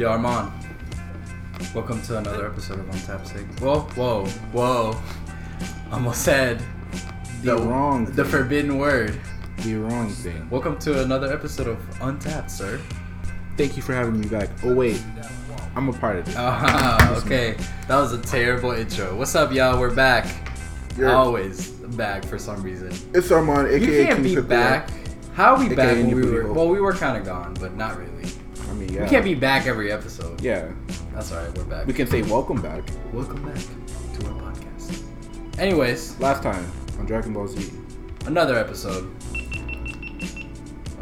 Yo, Armand. Welcome to another episode of Untapped Sig. Whoa, whoa, whoa. Almost said The wrong the thing. forbidden word. The wrong thing. Welcome to another episode of Untapped, sir. Thank you for having me back. Oh wait, I'm a part of this. Ah, okay. That was a terrible intro. What's up, y'all? We're back. You're- Always back for some reason. It's Armand, aka You can't King be back. How are we AKA back when we were? Well, we were kind of gone, but not really. Mean, yeah. We can't be back every episode. Yeah, That's alright. We're back. we can say welcome back. Welcome back to our podcast. Anyways, Last time on Dragon Ball Z, another episode.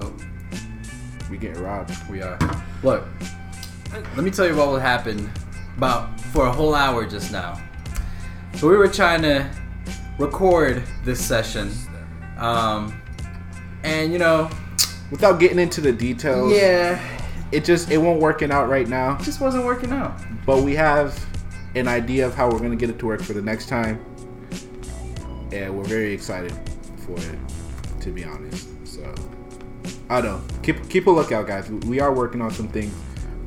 Oh, we get robbed. we are. Look, let me tell you what will happen about for a whole hour just now. So we were trying to record this session, um, and you know, Without getting into the details, yeah, it just it won't working out right now. it just wasn't working out. But we have an idea of how we're gonna get it to work for the next time, and we're very excited for it. To be honest, so I don't know. Keep keep a lookout, guys. We are working on some things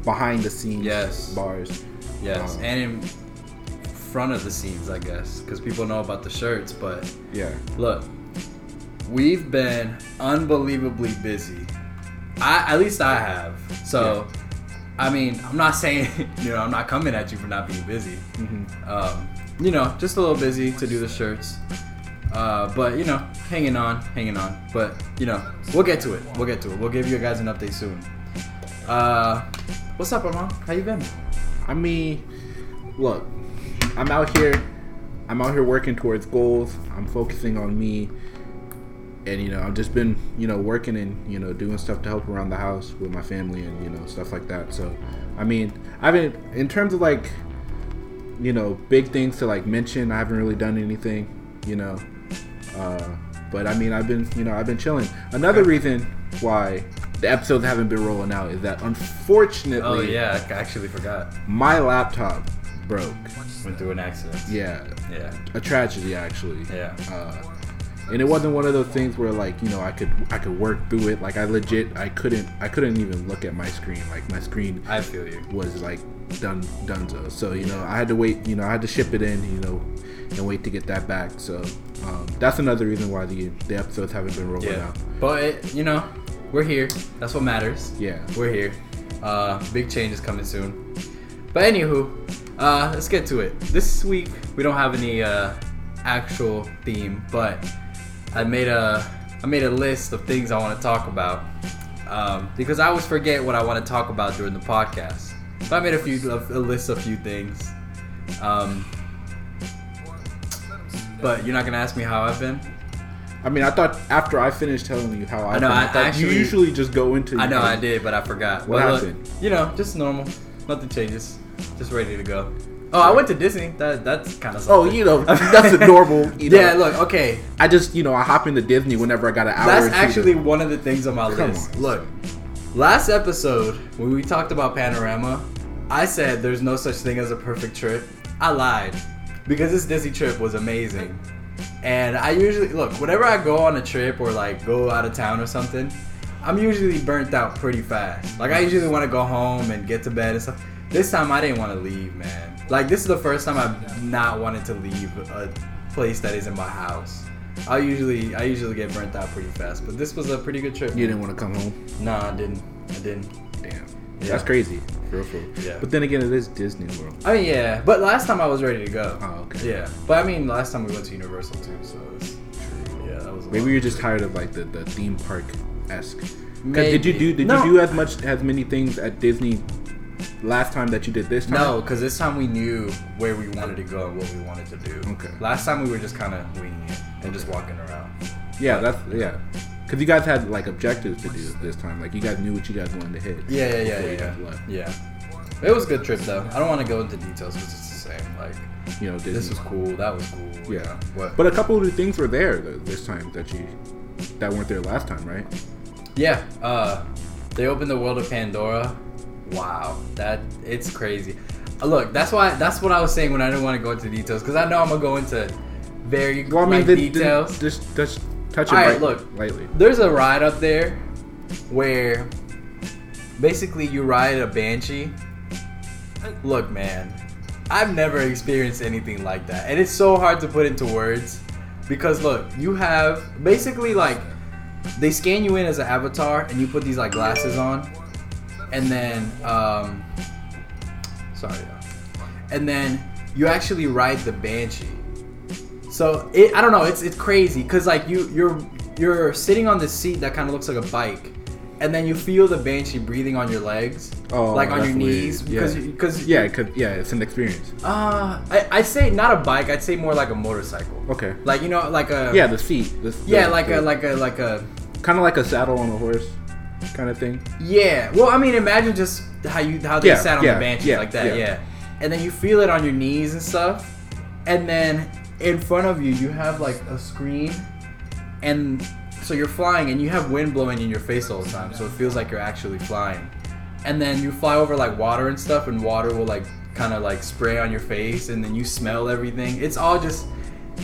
behind the scenes. Yes. bars. Yes, Um, and in front of the scenes, I guess, because people know about the shirts, but. Yeah, Look, we've been unbelievably busy. I at least I have. So, I mean, I'm not saying you know I'm not coming at you for not being busy. Mhm. Um, you know, just a little busy to do the shirts. Uh, but you know, hanging on, hanging on. But you know, we'll get to it. We'll get to it. We'll give you guys an update soon. Uh, what's up, Armand? How you been? I mean, look, I'm out here. I'm out here working towards goals. I'm focusing on me, and you know, I've just been, you know, working and you know, doing stuff to help around the house with my family and you know, stuff like that. So, I mean, I've been in terms of like, you know, big things to like mention. I haven't really done anything, you know. Uh, but I mean, I've been, you know, I've been chilling. Another reason why the episodes haven't been rolling out is that unfortunately, Oh yeah, I actually forgot. my laptop broke. Went through an accident. Yeah, Yeah. a tragedy actually. Yeah. Uh, and it wasn't one of those things where like you know I could I could work through it. Like I legit I couldn't I couldn't even look at my screen. Like my screen I feel you. was like done donezo. So you know I had to wait. You know I had to ship it in. You know and wait to get that back. So um, that's another reason why the the episodes haven't been rolling Yeah. out. But it, you know, we're here. That's what matters. Yeah. We're here. Uh, big change is coming soon. But anywho, uh, let's get to it. This week we don't have any uh, actual theme, but I made a I made a list of things I want to talk about um, because I always forget what I want to talk about during the podcast. So I made a few a, list of a few things. Um, but you're not gonna ask me how I've been. I mean I thought after I finished telling you how I, I know, felt, I thought actually- you usually just go into. I know I did, but I forgot. What look, happened? you know, just normal. Nothing changes. Just ready to go. Oh, I went to Disney. That that's kind of. Oh, you know that's a normal. You know, yeah, look, okay. I just, you know, I hop into Disney whenever I got an hour. That's or two actually to- one of the things on my Come list. on. Look, last episode when we talked about Panorama, I said there's no such thing as a perfect trip. I lied because this Disney trip was amazing. And I usually look whenever I go on a trip or like go out of town or something, I'm usually burnt out pretty fast. Like I usually want to go home and get to bed and stuff. This time I didn't want to leave, man. Like this is the first time I've not wanted to leave a place that isn't my house. I usually I usually get burnt out pretty fast, but this was a pretty good trip. You didn't want to come home. Nah, I didn't. I didn't. Damn, Yeah. that's crazy. Real, for. Yeah. But then again, it is Disney World. I mean, yeah, but last time I was ready to go. Oh, okay. Yeah, but I mean, last time we went to Universal too, so it's, yeah, that was. A Maybe you're just tired of like the, the theme park esque. Did you do did No. you do as much as many things at Disney last time that you did this time? No, because this time we knew where we wanted to go and what we wanted to do. Okay. Last time we were just kind of winging it and just walking around. Yeah, that's yeah. Because you guys had like objectives to do this time. Like you guys knew what you guys wanted to hit. Yeah, yeah, yeah, yeah, yeah. yeah. It was a good trip though. I don't want to go into details because it's the same. Like You know, Disney. this was cool, that was cool. Yeah. What? But a couple of the things were there th- this time that you that weren't there last time, right? Yeah, uh, they opened the world of Pandora. Wow, that it's crazy. Uh, Look, that's why that's what I was saying when I didn't want to go into details because I know I'm gonna go into very Well, I mean, like, the, details. The, just just touch it All right, right, look. lightly. There's a ride up there where basically you ride a banshee Look, man, I've never experienced anything like that, and it's so hard to put into words because look, you have basically like they scan you in as an avatar, and you put these like glasses on, and then um, sorry, uh, and then you actually ride the banshee. So it, I don't know, it's it's crazy because like you you're you're sitting on this seat that kind of looks like a bike, and then you feel the banshee breathing on your legs, Oh, like on your knees, because Yeah. because Yeah, cause yeah, it's an experience. uh, I I'd say not a bike, I'd say more like a motorcycle, Okay. like you know like a Yeah, the seat. The, yeah the- like the, a like a like a kind of like a saddle on a horse, kind of thing. yeah. Well, I mean, imagine just how you how they Yeah, sat on yeah, the banshee yeah, like that, yeah. yeah. and then you feel it on your knees and stuff, and then in front of you you have like a screen, and so you're flying and you have wind blowing in your face all the time, so it feels like you're actually flying, and then you fly over like water and stuff, and water will like kind of like spray on your face, and then you smell everything. It's all just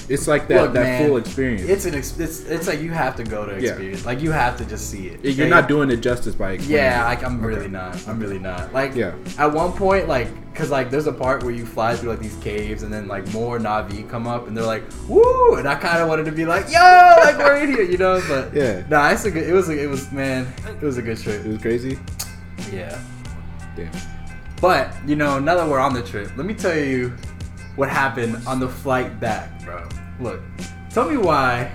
It's like that Look, that man, full experience. It's an ex- it's it's like you have to go to Yeah. experience. Like you have to just see it. You're not doing it justice by Yeah, like I'm really Okay. not. I'm really not. Like Yeah. at one point, like, cause like there's a part where you fly through like these caves, and then like more Na'vi come up, and they're like, "Woo!" And I kind of wanted to be like, "Yo, like we're in here," you know. But Yeah. nah, it's a good. It was. A, it was man. It was a good trip. It was crazy. Yeah. Damn. But you know, now that we're on the trip, let me tell you what happened on the flight back, bro. Look, tell me why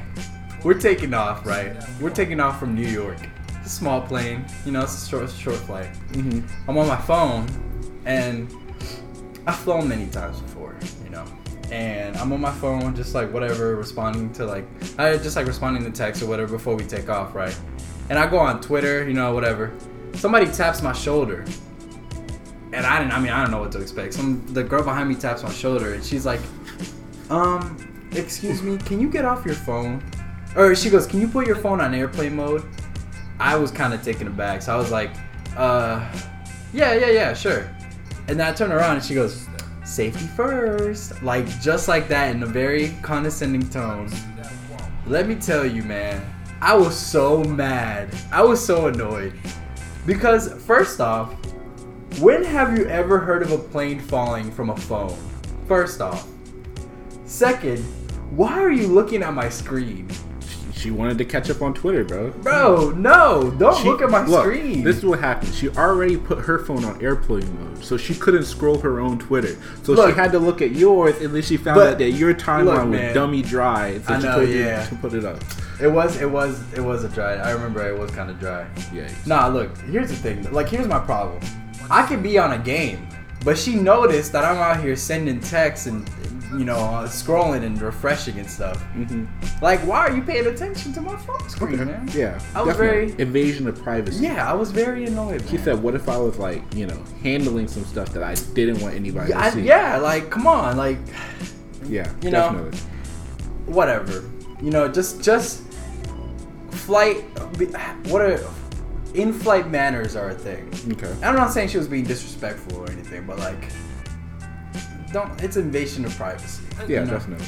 we're taking off, right? We're taking off from New York. It's a small plane, you know, it's a short, short flight. Mm-hmm. I'm on my phone, and I've flown many times before, you know. And I'm on my phone, just like whatever, responding to like, I just like responding to text or whatever before we take off, right? And I go on Twitter, you know, whatever. Somebody taps my shoulder, and I didn't. I mean, I don't know what to expect. Some the girl behind me taps my shoulder, and she's like, "Um, excuse me, can you get off your phone?" Or she goes, "Can you put your phone on airplane mode?" I was kind of taken aback, so I was like, "Uh, yeah, yeah, yeah, sure." And then I turn around and she goes, "Safety first. like just like that in a very condescending tone. Let me tell you, man, I was so mad. I was so annoyed because first off, when have you ever heard of a plane falling from a phone? First off. Second, why are you looking at my screen? She wanted to catch up on Twitter, bro. Bro, no, don't She- look at my look, screen. This is what happened. She already put her phone on airplane mode, so she couldn't scroll her own Twitter. So Look. she had to look at yours, and then she found But- out that your timeline was dummy dry. So I she know, yeah. to put it up. it was it was it was a dry. I remember it was kind of dry. Yeah. Nah, look, here's the thing. Like, here's my problem. I could be on a game, but she noticed that I'm out here sending texts and, you know, uh, scrolling and refreshing and stuff. hmm Like, why are you paying attention to my phone screen, man? Yeah. I was definitely. very- invasion of privacy. Yeah, I was very annoyed. She man. said, "What if I was like, you know, handling some stuff that I didn't want anybody yeah, I- to see?" yeah, like, come on, like, yeah, You know, whatever. You know, just just flight. What are in-flight manners are a thing. Okay. I'm not saying she was being disrespectful or anything, but like, don't. It's invasion of privacy. Yeah, you know? definitely.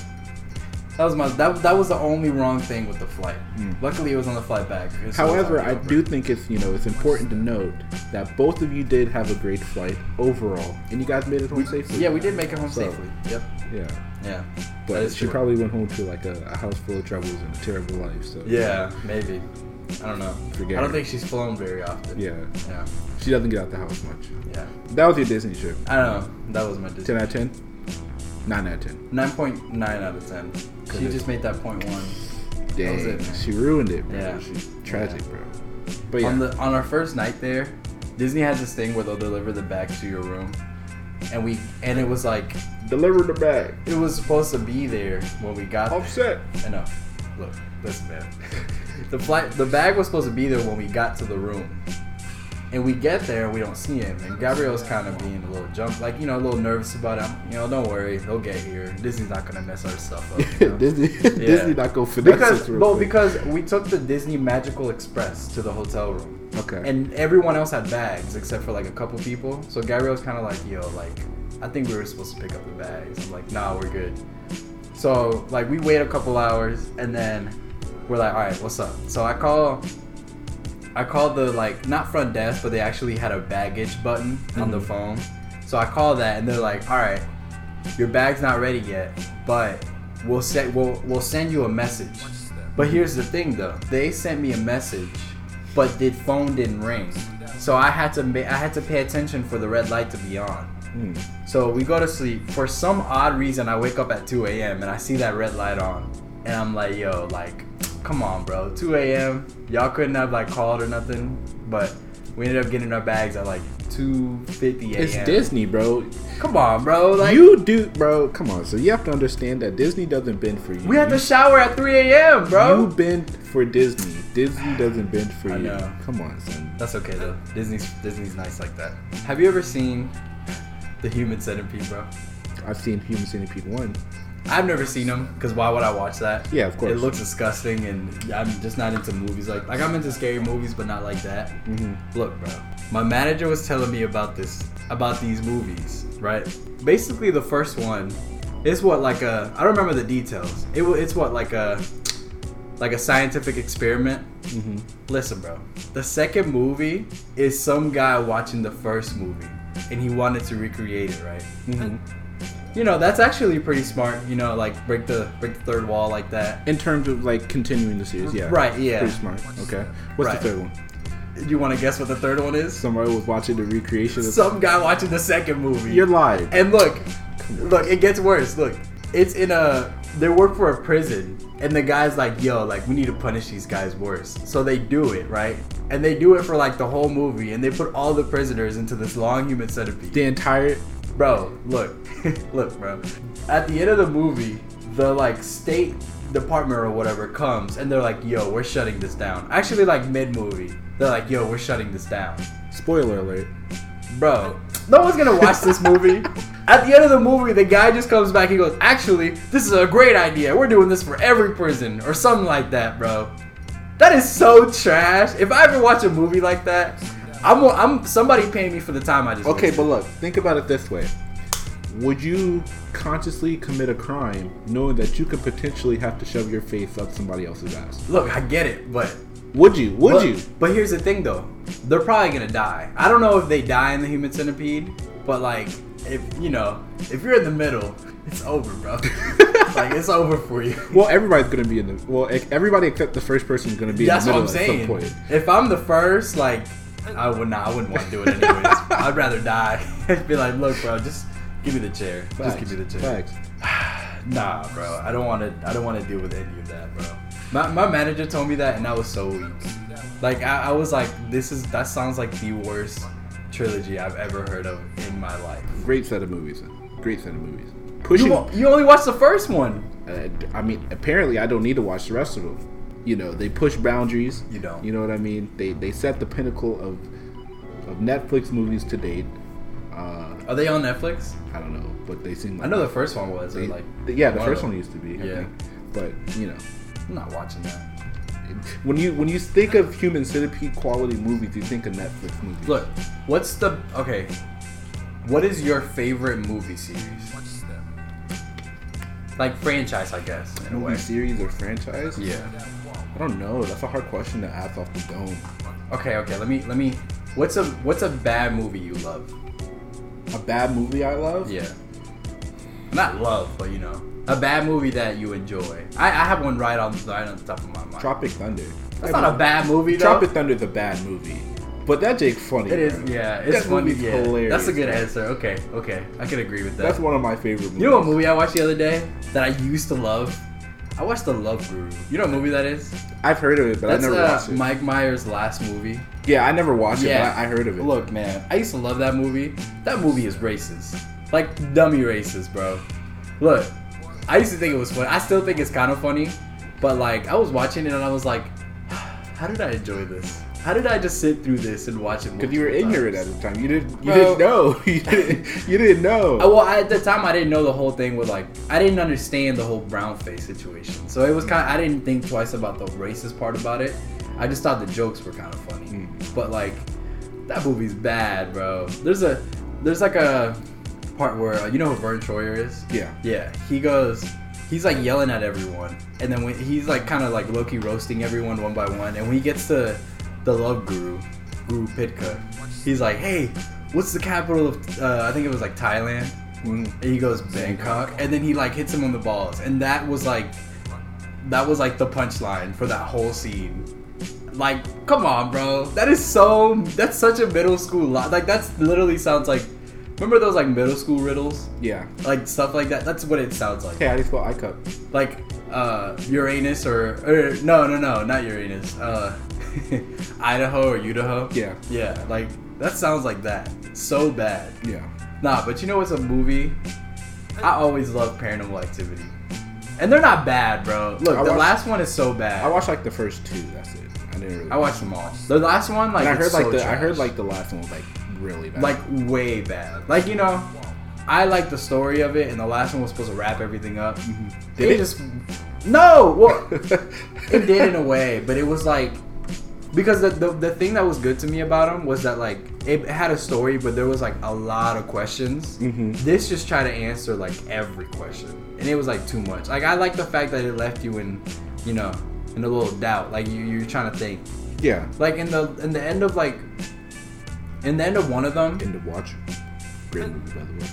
That was my. That, that was the only wrong thing with the flight. Mm. Luckily, it was on the flight back. It However, I do think it's you know it's important to note that both of you did have a great flight overall, and you guys made it home safely. Yeah, we did make it home So- safely. Yep. Yeah, Yeah. But she true. probably went home to like a, a house full of troubles and a terrible life. So Yeah, maybe. I don't know. Forget I don't it. think she's flown very often. yeah, Yeah. she doesn't get out the house much. Yeah. That was your Disney trip. I know. That was my Disney. Ten out of ten. Nine out of ten. Nine point nine out of ten. She just made that point one. Dang, was it, she ruined it, bro. Yeah. She's tragic, Yeah. bro. But yeah, On the on our first night there, Disney has this thing where they'll deliver the bag to your room, and we and it was like deliver the bag. it was supposed to be there when we got there. Offset. I know. Look, listen, man. the flight, the bag was supposed to be there when we got to the room, and we get there and we don't see him. And Gabrielle's kind of being a little jump, like you know, a little nervous about him. You know, don't worry, he'll get here. Disney's not gonna mess our stuff up. you know? Disney, Yeah. Disney not go finesse because us real well, quick. because we took the Disney Magical Express to the hotel room. okay, And everyone else had bags except for like a couple people. So Gabrielle's kind of like, yo, like, I think we were supposed to pick up the bags. I'm like, nah, we're good. So like we wait a couple hours and then we're like, all right, what's up? So I call, I called the like not front desk, but they actually had a baggage button on the Mhm. phone. So I call that, and they're like, "All right, your bag's not ready yet, but we'll set we'll we'll send you a message." But here's the thing, though. They sent me a message, but the phone didn't ring. So I had to ma- I had to pay attention for the red light to be on. Hmm. So we go to sleep. For some odd reason, I wake up at 2 a.m. and I see that red light on, and I'm like, "Yo, like, come on, bro. 2 a.m. Y'all couldn't have like called or nothing." But we ended up getting our bags at like 2:50 a.m. It's Disney, bro. Come on, bro. Like you do, bro. Come on. So you have to understand that Disney doesn't bend for you. we had You- to shower at 3 a.m., bro. You bend for Disney. Disney doesn't bend for I you. know. Come on, son. That's okay though. Disney's Disney's nice like that. Have you ever seen the Human Centipede, bro? I've seen Human Centipede one. I've never seen them because why would I watch that? Yeah, of course. It looks disgusting, and I'm just not into movies like like I'm into scary movies, but not like that. Mhm. Look, bro, my manager was telling me about this about these movies, right? Basically, the first one is what like a I don't remember the details. It it's what like a like a scientific experiment. Mhm. Listen, bro. The second movie is some guy watching the first movie, and he wanted to recreate it, right? Mhm. You know, that's actually pretty smart. You know, like break the break the third wall like that. In terms of like continuing the series, yeah. Right, yeah. Pretty smart. Okay. What's Right. the third one? You want to guess what the third one is? Somebody was watching the recreation of. Some guy watching the second movie. You're lying and look, look, it gets worse. Look, it's in a. They work for a prison, and the guy's like, "Yo, like we need to punish these guys worse." So they do it, right? And they do it for like the whole movie, and they put all the prisoners into this long human centipede. The entire. Bro, look, look, bro. At the end of the movie, the like state department or whatever comes and they're like, "Yo, we're shutting this down." Actually, like mid movie, they're like, "Yo, we're shutting this down." Spoiler alert. Bro, no one's gonna watch this movie. At the end of the movie, the guy just comes back. He goes, "Actually, this is a great idea. We're doing this for every prison or something like that, bro." That is so trash. If I ever watch a movie like that, I'm I'm somebody paying me for the time I just Okay, wasted. but look, think about it this way. Would you consciously commit a crime knowing that you could potentially have to shove your face up somebody else's ass? look, I get it, but Would you? Would but, you? But here's the thing, though. They're probably gonna die. I don't know if they die in the human centipede, but like, if you know, if you're in the middle, it's over, bro. like it's over for you. Well, everybody's gonna be in the. Well, everybody except the first person is gonna be That's in the what middle I'm at some saying. point. If I'm the first, like, I would not. I wouldn't want to do it anyways. I'd rather die. And be like, look, bro, just give me the chair. Just give me the chair. Facts. Nah, bro. I don't want to. I don't want to deal with any of that, bro. My, my manager told me that, and I was so weak. Like I, I was like, this is that sounds like the worst trilogy I've ever heard of in my life. Great set of movies. Great set of movies. You, Pushing. wa- you only watched the first one. Uh, I mean, apparently, I don't need to watch the rest of them. You know, they push boundaries. You don't. You know what I mean? They they set the pinnacle of of Netflix movies to date. Uh, Are they on Netflix? I don't know, but they seem. I know the first one was. They, like, yeah, the one first one used to be. I Yeah. think. But you know, I'm not watching that. when you when you think of human centipede quality movies, you think of Netflix movies. Look, what's the okay? What is your favorite movie series? Like franchise, I guess, in a movie way. series or franchise? Yeah. I don't know. That's a hard question to ask off the dome. Okay, okay. Let me let me. What's a what's a bad movie you love? A bad movie I love? Yeah. Not love, but you know, a bad movie that you enjoy. I, I have one right on the right on the top of my mind. Tropic Thunder. That's not a bad movie though. Tropic Thunder's a bad movie. But that Jake funny. It is, bro. yeah. It's That funny. Yeah. hilarious, That's a good bro. answer. Okay, okay. I can agree with that. That's one of my favorite movies. You know what movie I watched the other day that I used to love? I watched The Love Guru. You know what movie that is? I've heard of it, but That's I never uh, watched it. Mike Myers' last movie. yeah, I never watched it, Yeah. but I, I heard of it. Look, man, I used to love that movie. That movie is racist. Like, dummy racist, bro. Look, I used to think it was funny. I still think it's kind of funny. But, like, I was watching it and I was like, how did I enjoy this? How did I just sit through this and watch it? because you were ignorant times? at the time. You didn't. You Well- didn't know. you didn't. You didn't know. Well, I, at the time, I didn't know the whole thing with like I didn't understand the whole brown face situation. So it was kind. of I didn't think twice about the racist part about it. I just thought the jokes were kind of funny. Mm. But like, that movie's bad, bro. There's a there's like a part where uh, you know who Verne Troyer is. Yeah. Yeah, he goes. He's like yelling at everyone, and then when he's like kind of like Loki roasting everyone one by one, and when he gets to the love guru, Guru Pitka, he's like, "Hey, what's the capital of? Uh, I think it was like Thailand. Mhm. And he goes Bangkok, and then he like hits him on the balls, and that was like, that was like the punchline for that whole scene. Like, come on, bro, that is so. That's such a middle school. Li- like, that's literally sounds like. Remember those like middle school riddles, Yeah. like stuff like that. That's what it sounds like. Hey, how do you spell iCup? Like uh, Uranus or, or no, no, no, not Uranus. Uh, Idaho or Idaho. Yeah. Yeah, like that sounds like that. So bad. Yeah. Nah, but you know what's a movie? I always love Paranormal Activity, and they're not bad, bro. Look, I the watched- last one is so bad. I watched like the first two. That's it. I didn't really. I watched them all. The last one, like, And I heard like so the I heard like the last one was like really bad. like way bad. Like you know, I like the story of it, and the last one was supposed to wrap everything up. Mm-hmm. Did it it? just no. Well, it did in a way, but it was like because the, the the thing that was good to me about them was that like it had a story, but there was like a lot of questions. Mhm. This just tried to answer like every question, and it was like too much. Like I like the fact that it left you in, you know, in a little doubt. Like you you're trying to think. yeah. Like in the in the end of like in the end of one of them, End of watch. Great movie by the way.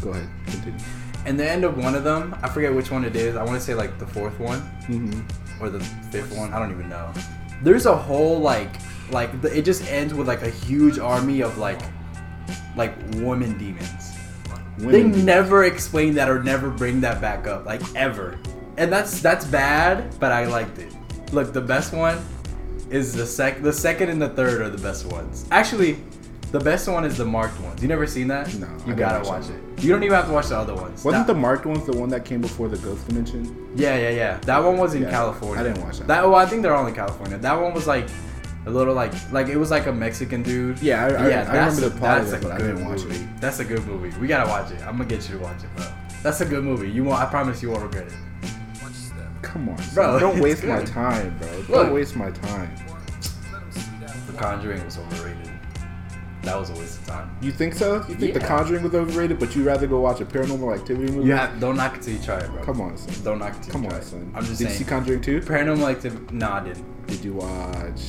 Go ahead. Continue. in the end of one of them, I forget which one it is. I want to say like the fourth one. Mm-hmm. or the fifth one. I don't even know. There's a whole like like the, it just ends with like a huge army of like like woman demons. they never explain that or never bring that back up like ever, and that's that's bad. But I liked it. Look, the best one is the sec. The second and the third are the best ones. Actually, the best one is the marked ones. You never seen that? No, you didn't gotta watch watch it. You don't even have to watch the other ones. Wasn't That- the marked ones the one that came before the Ghost Dimension? yeah, yeah, yeah. That one was in Yeah, California. I didn't watch that. That well, I think they're all in California. That one was like a little like like it was like a Mexican dude. Yeah, I, I, I that's remember the plot of it, a but I good didn't watch movie. it. That's a good movie. We gotta watch it. I'm gonna get you to watch it, bro. That's a good movie. You won't. I promise you won't regret it. Come on, Bro, bro. Don't waste my time, bro. Don't waste my time. The Conjuring was overrated. That was a waste of time. You think so? You think The Conjuring was overrated, but you'd rather go watch a Paranormal Activity movie? Have don't knock it till you try it, bro. Come on, son. Don't knock it till Come you try on, it. son. I'm just Did you see Conjuring 2? Paranormal Activity. No, I didn't. Did you watch?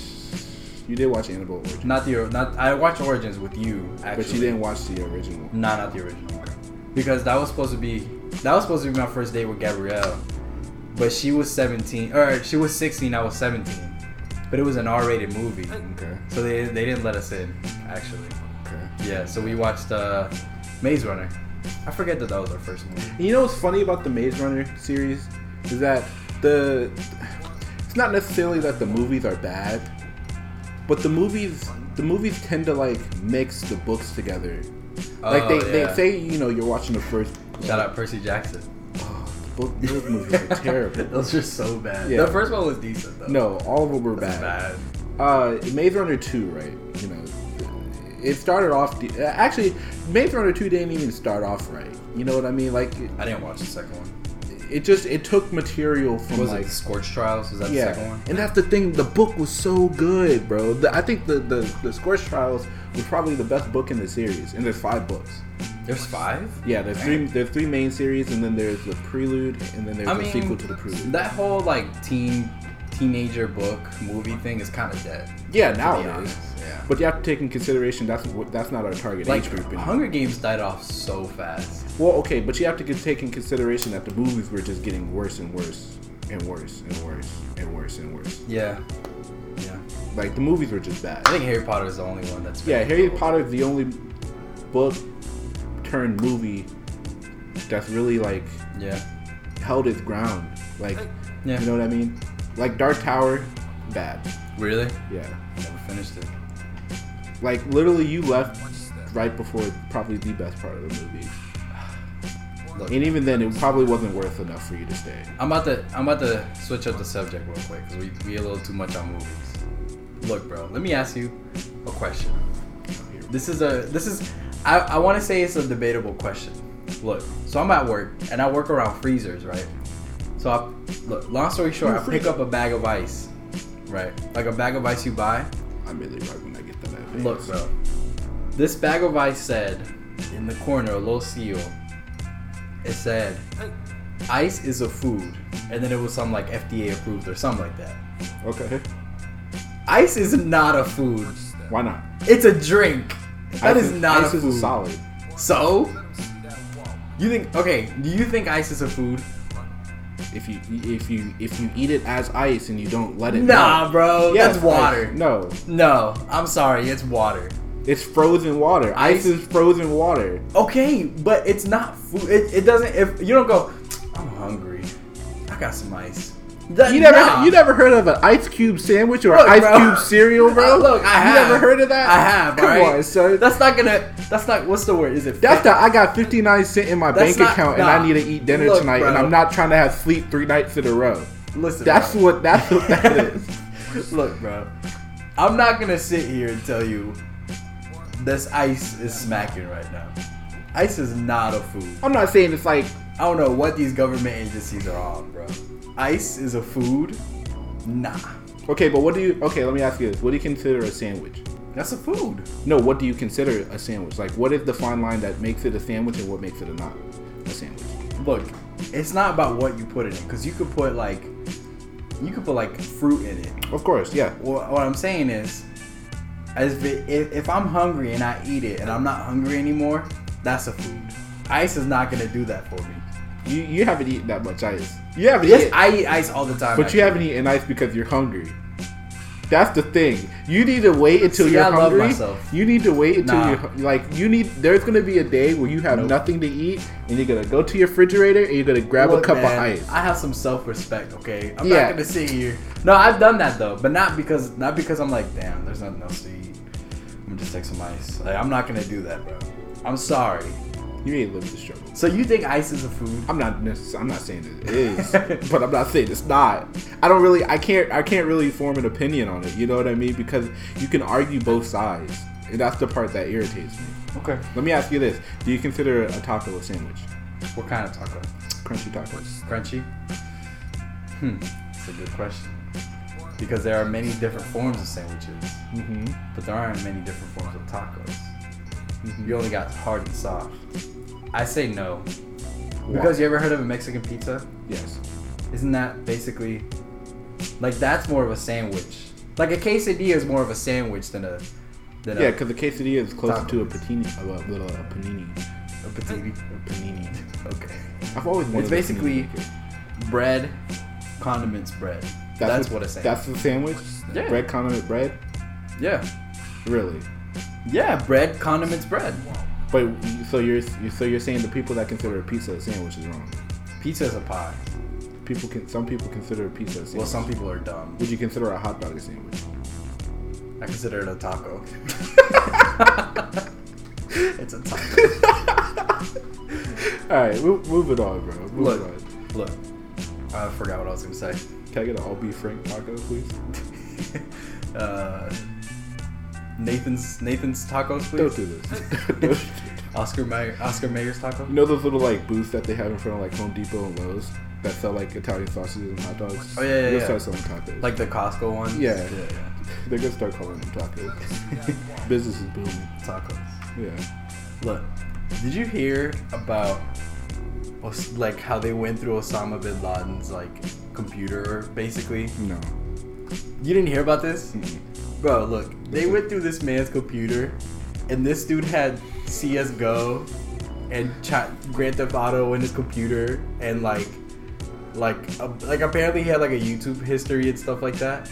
You did watch Annabelle Origins, Not the not. I watched Origins with you. Actually, but you didn't watch the original. Nah, not the original. Because that was supposed to be that was supposed to be my first date with Gabrielle, but she was 17 or she was 16. I was 17, but it was an R-rated movie, Okay. so they they didn't let us in. Actually, Okay. yeah. So we watched uh, Maze Runner. I forget that that was our first movie. You know what's funny about the Maze Runner series is that the it's not necessarily that the movies are bad, but the movies the movies tend to like mix the books together. Like Oh, they, yeah. they say you know you're watching the first Shout out Percy Jackson. Book those movies are terrible. Those are so bad. Yeah. The first one was decent though. No, all of them were That's bad. bad. Uh, Maze Runner 2, right? You know, it started off. De- actually, Maze Runner 2 didn't even start off right. You know what I mean? Like, it, I didn't watch the second one. it just it took material from Was like it Scorch Trials? Was that yeah, the second one? and that's the thing. The book was so good, bro. The, I think the the the Scorch Trials was probably the best book in the series, and there's five books. There's five. Yeah, there's three. There's three main series, and then there's the prelude, and then there's I a mean, sequel to the prelude. That whole like teen teenager book movie thing is kind of dead. yeah, to now it is. Yeah. But you have to take in consideration that's that's not our target Like age group. anymore. Hunger Games died off so fast. Well, okay, but you have to take in consideration that the movies were just getting worse and worse and worse and worse and worse and worse. Yeah. Yeah. Like the movies were just bad. I think Harry Potter is the only one that's. Yeah, Harry Potter is the only book turned movie that's really like Yeah. held its ground. Like, Yeah. you know what I mean? Like Dark Tower, bad. Really? Yeah. Never finished it. Like literally, you left right before probably the best part of the movie, Look, and even then, it probably wasn't worth enough for you to stay. I'm about to I'm about to switch up the subject real quick because we we a little too much on movies. Look, bro. Let me ask you a question. This is a this is I, I want to say it's a debatable question. Look, so I'm at work and I work around freezers, right? So I look. Long story short, I pick up a bag of ice, right? Like a bag of ice you buy. I'm really right when I get them at Look, bro. This bag of ice said in the corner, a little seal. It said, "Ice is a food," and then it was some like FDA approved or something like that. Okay. Ice is not a food. Why not? It's a drink. That ice is not ice a is food. solid. So, you think? Okay, do you think ice is a food? If you if you if you eat it as ice and you don't let it Nah, melt- bro. Yeah, that's it's water. ice. No, No, I'm sorry. It's water. it's frozen water. Ice Ice- is frozen water. Okay, but it's not food. It, it doesn't. If you don't go, I'm hungry. I got some ice. That- You never nah. you never heard of an ice cube sandwich or Look, ice bro. cube cereal, bro? Uh, look, I you have. never heard of that? I have. Come alright? on, son. That's not gonna. That's not. What's the word? Is it? That's the I got 59 cent in my That's bank not- account nah. and I need to eat dinner Look, tonight and. I'm not trying to have sleep three nights in a row. Listen. That's bro. what that's what that is. Look, bro. I'm not gonna sit here and tell you this ice is smacking right now. Ice is not a food. I'm not saying it's like I don't know what these government agencies are on, bro. Ice is a food? Nah. okay, but what do you okay? Let me ask you this: What do you consider a sandwich? That's a food. No, what do you consider a sandwich? Like, what is the fine line that makes it a sandwich and what makes it a not a sandwich? Look, it's not about what you put in it because you could put like you could put like fruit in it. Of course, yeah. What, what I'm saying is, as if, if if I'm hungry and I eat it and I'm not hungry anymore, that's a food. Ice is not gonna do that for me. You you haven't eaten that much ice. You haven't Yes, eaten, I eat ice all the time. but you haven't eaten ice because you're hungry. That's the thing. You need to wait until See, you're I love hungry. myself. You need to wait until Nah. you're hu- like you need. There's gonna be a day where you have Nope. nothing to eat, and you're gonna go to your refrigerator and you're gonna grab Look, a cup man, of ice. I have some self-respect, okay? I'm Yeah. not gonna sit here. No, I've done that though, but not because not because I'm like, damn, there's nothing else to eat. I'm gonna just take some ice. Like, I'm not gonna do that, bro. I'm sorry. You ain't lived the struggle. So you think ice is a food? I'm not necess- I'm not saying it is, but I'm not saying it's not. I don't really I can't I can't really form an opinion on it. You know what I mean? Because you can argue both sides. And that's the part that irritates me. Okay. Let me ask you this: Do you consider a taco a sandwich? What kind of taco? Crunchy tacos. Crunchy? Hmm. That's a good question. Because there are many different forms of sandwiches, Mm-hmm. but there aren't many different forms of tacos. Mm-hmm. You only got hard and soft. I say no. Why? Because you ever heard of a Mexican pizza? Yes. Isn't that basically like that's more of a sandwich? Like a quesadilla is more of a sandwich than a than Yeah, because the quesadilla is closer to a patini, a little a uh, panini, a patini. a panini. Okay. I've always wanted. It's basically panini bread, condiments, bread. That's, what, a sandwich. That's the sandwich. Yeah. Bread condiment bread. yeah, Really. Yeah, bread, condiments, bread. But so you're so you're saying the people that consider a pizza a sandwich is wrong. Pizza is a pie. People can some people consider a pizza a sandwich. Well, some people are dumb. Would you consider a hot dog a sandwich? I consider it a taco. it's a taco. All right, move, move it on, bro. Move Look. it on. Look, I forgot what I was gonna say. Can I get an all beef frank taco, please? uh, Nathan's Nathan's tacos, please. Don't do this. Oscar Mayer, Oscar Mayer's taco. you know those little like booths that they have in front of like Home Depot and Lowe's that sell like Italian sausages and hot dogs. Oh, yeah, yeah, They're yeah. start selling tacos. Like the Costco ones. Yeah. yeah, yeah. they're gonna start calling them tacos. Business is booming. Tacos. Yeah. Look, did you hear about like how they went through Osama bin Laden's like computer basically? No. You didn't hear about this? Mm-mm. Bro, look, they went through this man's computer, and this dude had CS:GO and chat Grand Theft Auto in his computer, and like, like, uh, like apparently he had like a YouTube history and stuff like that.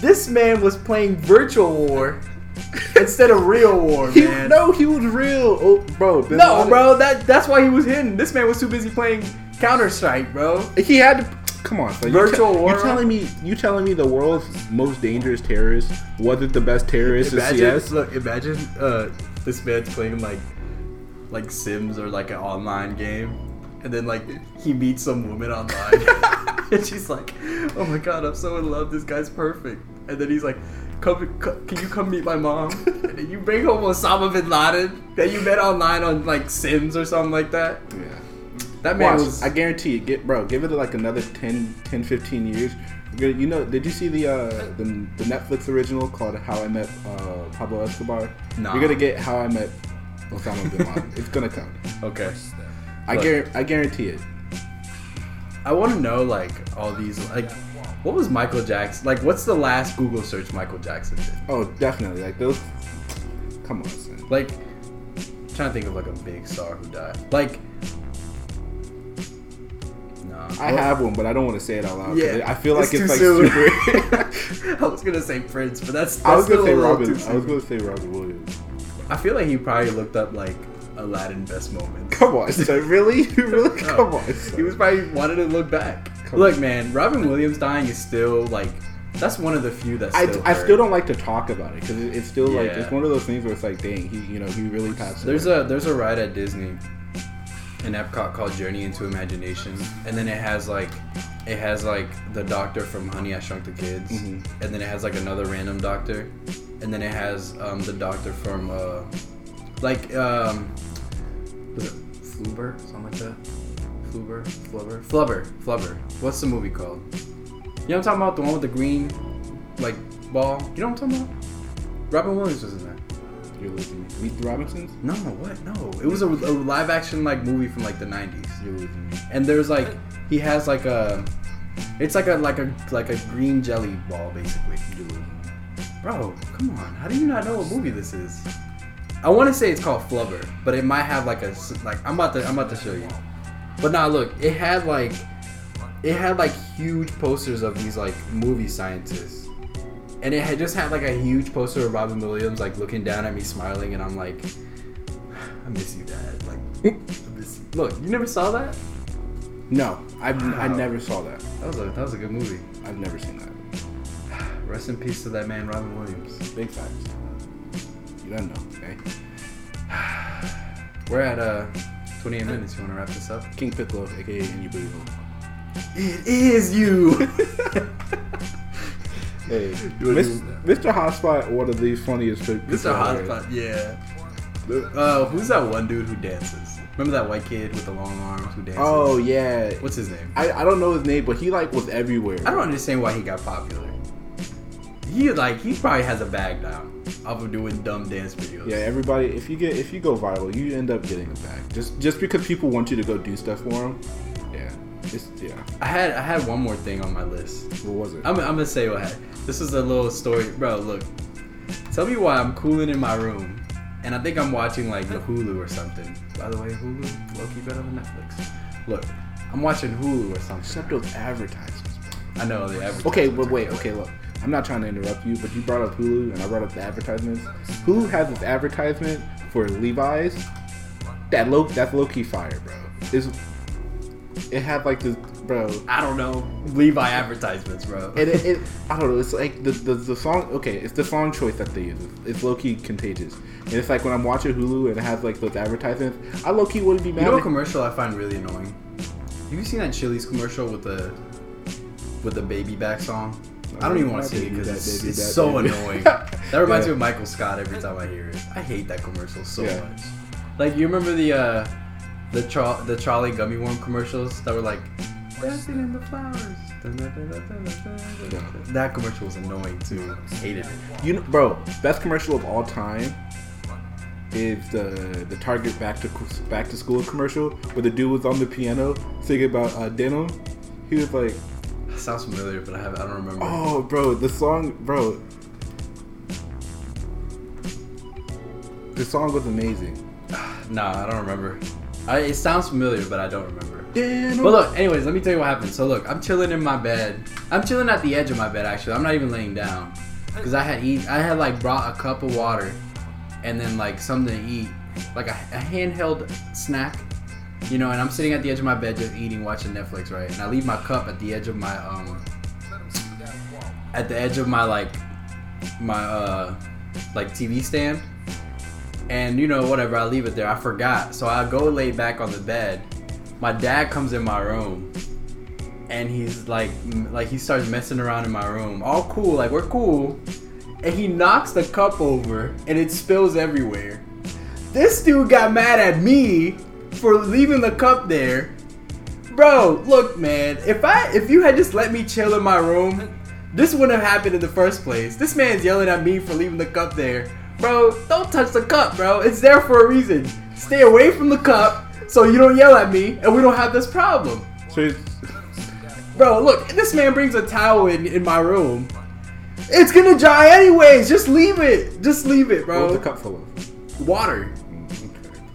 This man was playing Virtual War instead of Real War, He, man. no, he was real. Oh, bro. No, Laden- bro, that that's why he was hidden. This man was too busy playing Counter Strike, bro. He had to. Come on, so Virtual you, te- telling me you telling me the world's most dangerous terrorist wasn't the best terrorist in Imagine, CS? look, imagine uh, this man's playing like like Sims or like an online game, and then like he meets some woman online, and she's like, "Oh my god, I'm so in love. This guy's perfect." And then he's like, "Come, co- can you come meet my mom?" And then you bring home Osama bin Laden that you met online on like Sims or something like that. Yeah. That man Watch, was. I guarantee you, get bro, give it like another 10, 10 15 years. You know, did you see the uh, the, the Netflix original called How I Met uh, Pablo Escobar? Nah. You're gonna get How I Met Osama bin Laden. it's gonna come. okay. I guarantee, I guarantee it. I want to know like all these like. What was Michael Jackson like? What's the last Google search Michael Jackson did? Oh, definitely. Like those. Come on, son. Like, I'm trying to think of like a big star who died. Like, no. I have one, but I don't want to say it out loud. Yeah, I feel like it's it's, like soon. super. I was gonna say Prince, but that's. that's I was gonna say Robin. I was gonna say Robin Williams. I feel like he probably looked up like Aladdin best moments. Come on, son. Really? really? No. Come on. Son. He was probably wanted to look back. Come Look, on. man, Robin Williams dying is still like that's one of the few that's. I, Still I still don't like to talk about it because it, it's still like it's one of those things where it's like, dang, he you know he really passed. There's away. a there's a ride at Disney in Epcot called Journey into Imagination, and then it has like it has like the doctor from Honey I Shrunk the Kids, Mhm. and then it has like another random doctor, and then it has um, the doctor from uh, like um, was it Fluber something like that? Fluber, Flubber, Flubber, Flubber. What's the movie called? You know what I'm talking about? The one with the green like ball. You know what I'm talking about? Robin Williams was in that. You're losing me. Meet the Robinsons. No, what? No, it was a, a live action like movie from like the '90s, You're losing me. and there's like he has like a, it's like a like a like a green jelly ball basically. You're losing me. Bro, come on, how do you not know what movie this is? I want to say it's called Flubber, but it might have like a like I'm about to I'm about to show you. But now look, it had like it had like huge posters of these like movie scientists. And it had just had like a huge poster of Robin Williams like looking down at me smiling and I'm like I miss you dad. Like I miss you. Look, you never saw that? No, I I never saw that. That was a that was a good movie. I've never seen that. Rest in peace to that man Robin Williams. Big facts. You don't know, okay? We're at uh 28 minutes. You want to wrap this up? King Piccolo, aka Inubulu. It is you. Hey, Mis- Mr. Hotspot, one of the funniest people Mr. Hotspot, yeah. Uh, who's that one dude who dances? Remember that white kid with the long arms who dances? Oh yeah, what's his name? I, I don't know his name, but he like was everywhere. I don't understand why he got popular. He like he probably has a bag now off of doing dumb dance videos. Yeah, everybody. If you get if you go viral, you end up getting a bag Just just because people want you to go do stuff for them. It's yeah. I had I had one more thing on my list. What was it? I'm, I'm gonna say what I had. This is a little story, bro. Look, tell me why I'm cooling in my room, and I think I'm watching like the Hulu or something. By the way, Hulu low key better than Netflix. Look, I'm watching Hulu or something. Except those advertisements. Bro. I know the advertisements. Okay, but wait. Okay, look. I'm not trying to interrupt you, but you brought up Hulu, and I brought up the advertisements. Hulu has this advertisement for Levi's. That low, that's low key fire, bro. Is it had like this, bro? I don't know Levi advertisements, bro. And it, it, I don't know. It's like the, the the song. Okay, it's the song choice that they use. It's low key contagious. And it's like when I'm watching Hulu and it has like those advertisements. I low key wouldn't be You mad. know a at- commercial I find really annoying? Have you seen that Chili's commercial with the with the baby back song? I don't even want to sing it because it's, baby it's so baby. annoying. That reminds Yeah. me of Michael Scott every time I hear it. I hate that commercial so Yeah. much. Like you remember the uh the Char- the Charlie gummy worm commercials that were like dancing in the flowers. That commercial was annoying too. Hated it. You know, bro, best commercial of all time is the the Target back to back to school commercial where the dude was on the piano singing about uh, denim. He was like, Sounds familiar, but I have I don't remember. "Oh, bro, the song, bro, the song was amazing." Nah, I don't remember. I, it sounds familiar, but I don't remember. But look, anyways, let me tell you what happened. So look, I'm chilling in my bed. I'm chilling at the edge of my bed actually. I'm not even laying down because I had eat. I had like brought a cup of water, and then like something to eat, like a, a handheld snack, you know. And I'm sitting at the edge of my bed just eating, watching Netflix, right? And I leave my cup at the edge of my um, at the edge of my like my uh like TV stand. And you know, whatever, I leave it there. I forgot. So I go lay back on the bed. My dad comes in my room and he's like like he starts messing around in my room. All cool, like we're cool. And he knocks the cup over and it spills everywhere. This dude got mad at me for leaving the cup there. Bro, look man, if I if you had just let me chill in my room, this wouldn't have happened in the first place. This man's yelling at me for leaving the cup there. Bro, don't touch the cup, bro. It's there for a reason. Stay away from the cup so you don't yell at me and we don't have this problem. So Bro, look, this man brings a towel in, in my room. It's gonna dry anyways. Just leave it. Just leave it, bro. was the cup full of? Water.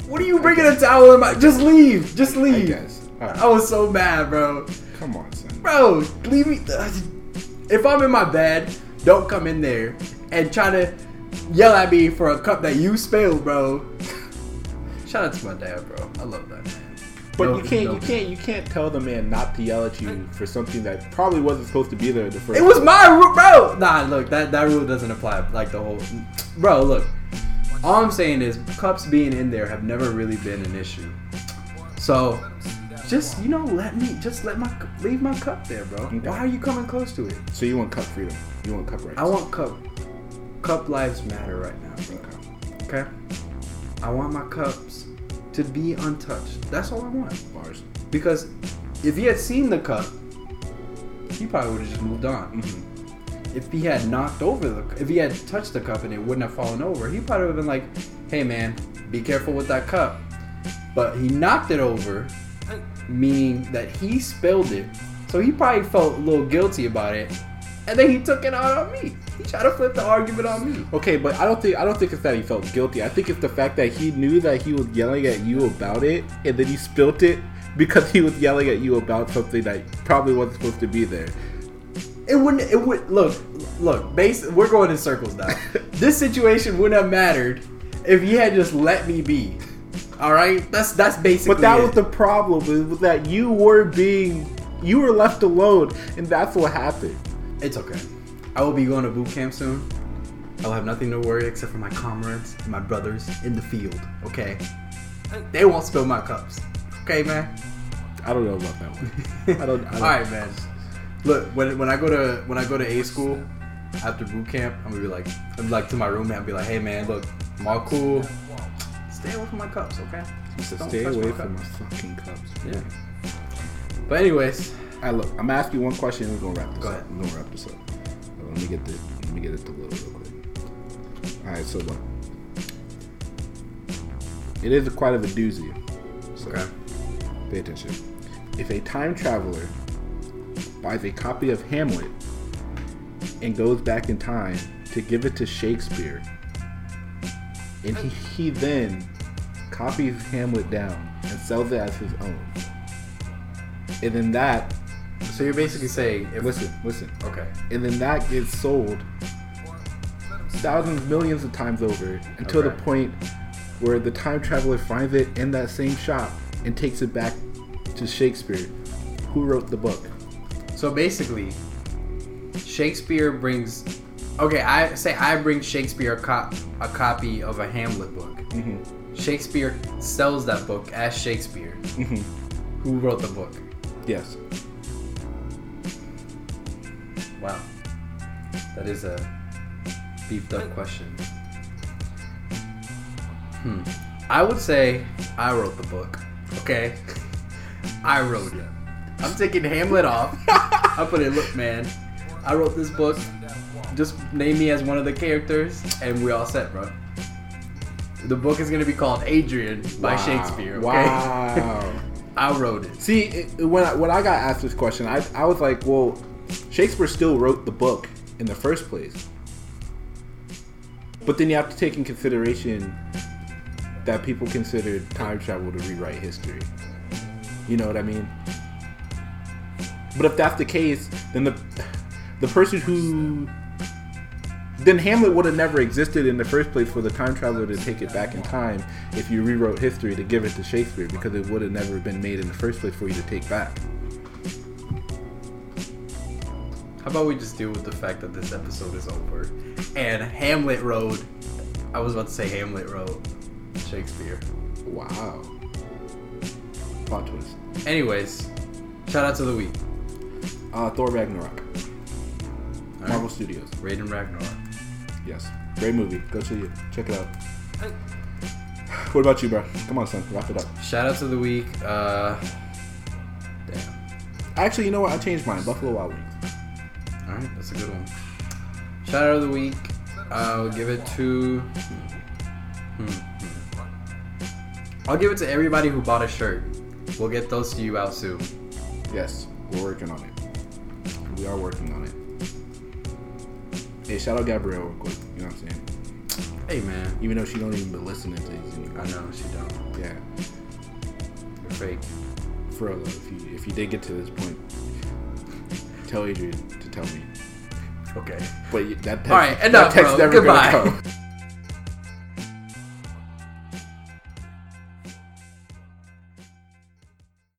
What are you bringing a towel in my? Just leave. Just I leave. guess. Alright. I was so mad, bro. Come on, son. Bro, leave me. If I'm in my bed, don't come in there and try to yell at me for a cup that you spilled, bro. Shout out to my dad, bro. I love that man. But No- you can't, no- you can't, you can't tell the man not to yell at you for something that probably wasn't supposed to be there in the first. It was my rule, bro. Nah, look, that that rule doesn't apply. Like the whole, bro. Look, all I'm saying is cups being in there have never really been an issue. So, just you know, let me just let my leave my cup there, bro. Okay. Why are you coming close to it? So you want cup freedom? You want cup rights? I want cup. Cup lives matter right now. Okay. I want my cups to be untouched. That's all I want. bars. Because if he had seen the cup, he probably would have just moved on. Mm-hmm. If he had knocked over the, if he had touched the cup and it wouldn't have fallen over, he probably would have been like, "Hey man, be careful with that cup." But he knocked it over, meaning that he spilled it. So he probably felt a little guilty about it, and then he took it out on me. He tried to flip the argument on me. Okay, but I don't think I don't think it's that he felt guilty. I think it's the fact that he knew that he was yelling at you about it, and then he spilt it because he was yelling at you about something that probably wasn't supposed to be there. It wouldn't. It would look. Look. Base. We're going in circles now. this situation wouldn't have mattered if he had just let me be. All right. That's that's basically. But that it. was the problem was that you were being you were left alone, and that's what happened. It's okay. I will be going to boot camp soon. I will have nothing to worry except for my comrades and my brothers in the field. Okay. They won't spill my cups. Okay, man. I don't know about that one. I don't. I don't All right, man. Look, when, when I go to when I go to A school after boot camp, I'm gonna be like, I'm like to my roommate, I'll be like, hey man, look, I'm all cool. Stay away from my cups, okay? Said, Don't stay away my from my fucking cups. Yeah. But anyways, I look. I'm gonna ask you one question. and We're gonna wrap this Go up. ahead. We're gonna wrap this up. Let me get the. Let me get it to load real quick. All right. So look, it is quite of a doozy. So okay. pay attention. If a time traveler buys a copy of Hamlet and goes back in time to give it to Shakespeare, and he, he then copies Hamlet down and sells it as his own, and then that So you're basically saying, if listen, listen, okay, and then that gets sold thousands, millions of times over until the point where the time traveler finds it in that same shop and takes it back to Shakespeare, who wrote the book. so basically, Shakespeare brings. Okay, I say I bring Shakespeare a, cop, a copy of a Hamlet book. Mm-hmm. Shakespeare sells that book as Shakespeare, Mm-hmm. who wrote the book. Yes. Wow. That is a beefed up question. Hmm. I would say I wrote the book. Okay? I wrote it. I'm taking Hamlet off. I put it, look, man, I wrote this book. Just name me as one of the characters, and we all set, bro. The book is gonna be called Adrian by Wow. Shakespeare. Okay? Wow. I wrote it. See, when I, when I got asked this question, I, I was like, well, Shakespeare still wrote the book in the first place. But then you have to take in consideration that people considered time travel to rewrite history. You know what I mean? But if that's the case, then the the person who then Hamlet would have never existed in the first place for the time traveler to take it back in time if you rewrote history to give it to Shakespeare because it would have never been made in the first place for you to take back. How about we just deal with the fact that this episode is over and Hamlet wrote. I was about to say Hamlet wrote Shakespeare. Wow. Plot twist. Anyways, shout out to the week. Uh, Thor Ragnarok. All Marvel right. Studios. Raiden Ragnarok. Yes. Great movie. Go to you. Check it out. What about you, bro? Come on, son. Wrap it up. Shout out to the week. Uh, damn. Actually, you know what? I changed mine. Buffalo Wild Wings. All right, that's a good one. Shout out of the week. I'll give it to. Hmm, hmm. I'll give it to everybody who bought a shirt. We'll get those to you out soon. Yes, we're working on it. We are working on it. Hey, shout out Gabrielle real quick. You know what I'm saying? Hey man. Even though she don't even be listening to these anymore. I know she don't. Yeah. You're fake. For real, if you if you did get to this point, tell Adrian tell me. Okay. But that text, All right, enough, that text bro. never Goodbye. gonna come.